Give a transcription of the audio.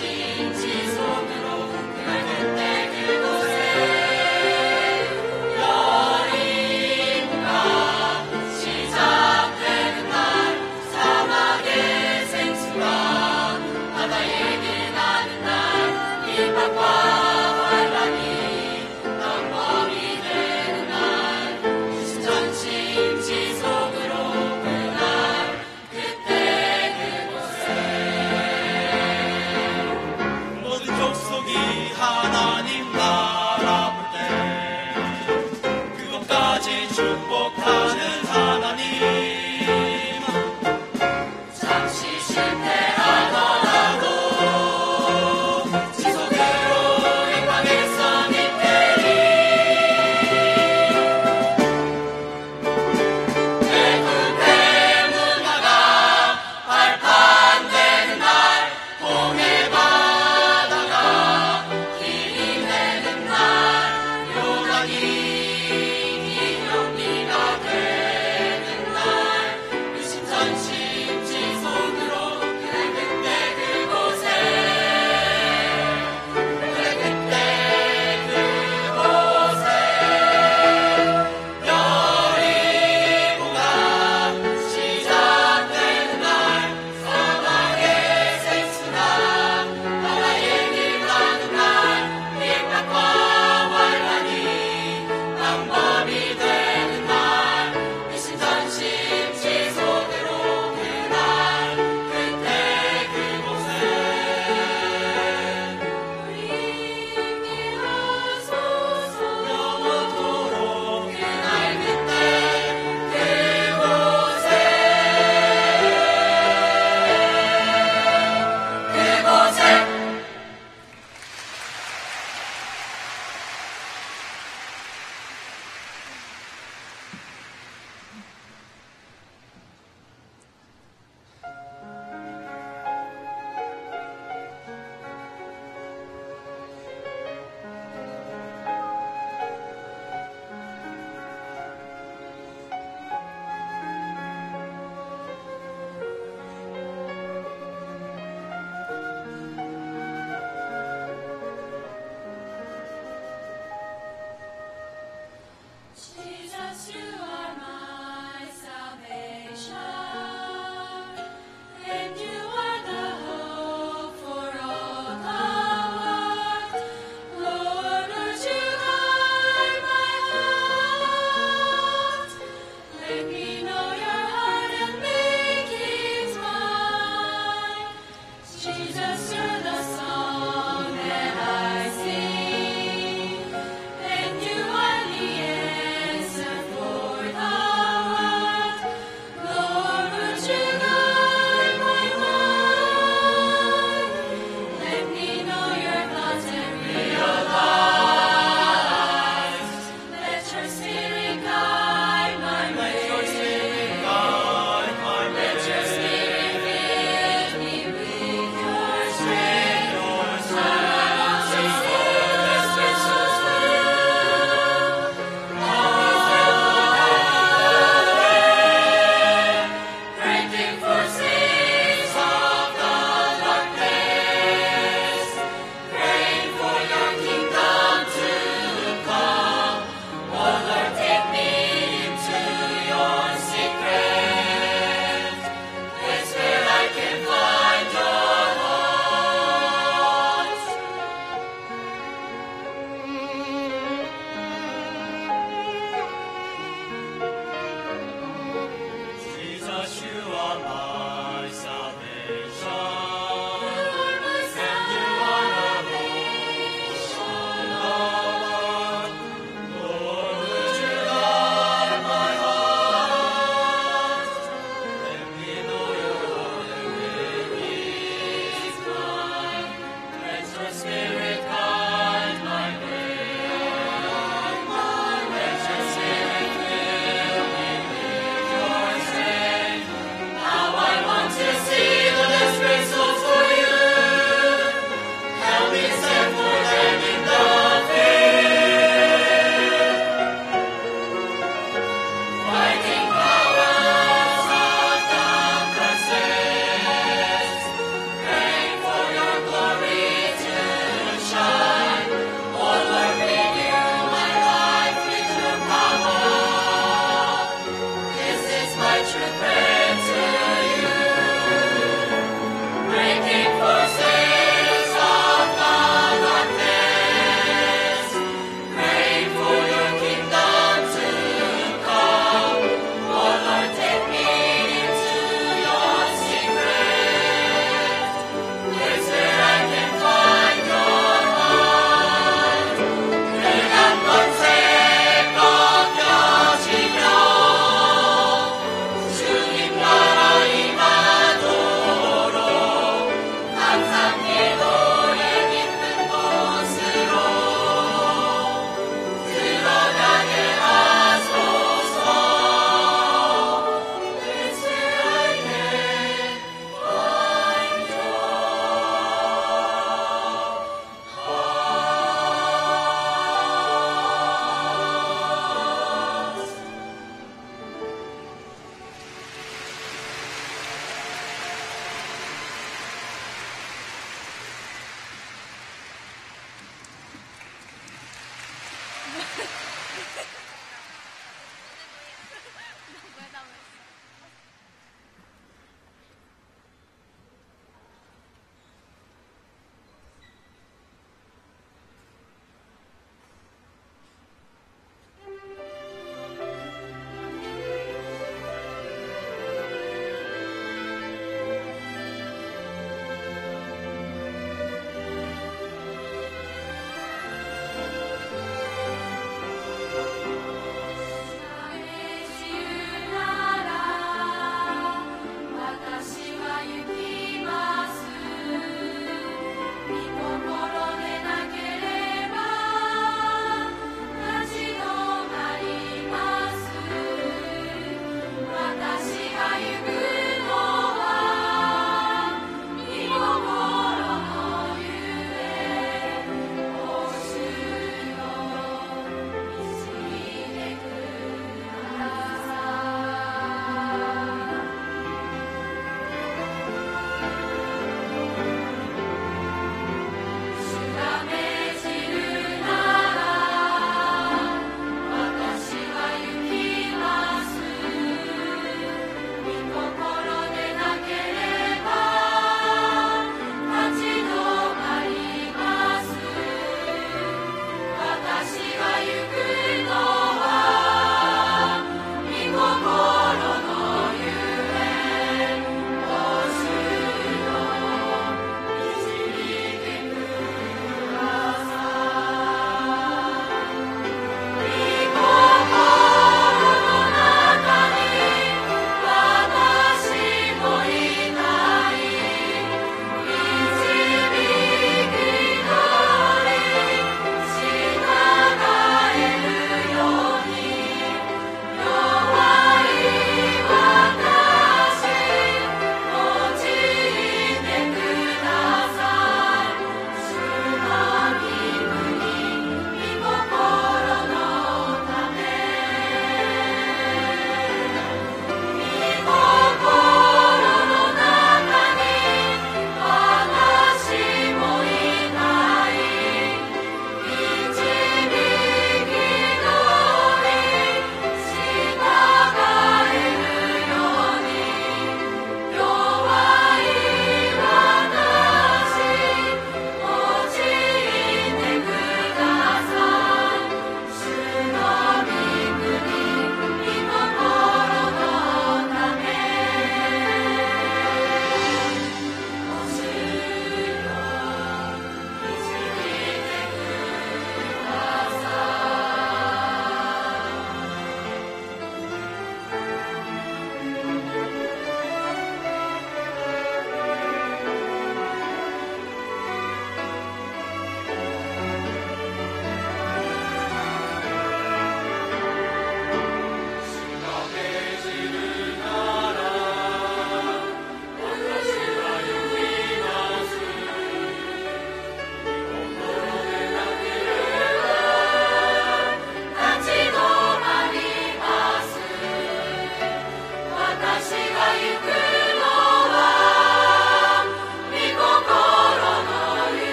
changes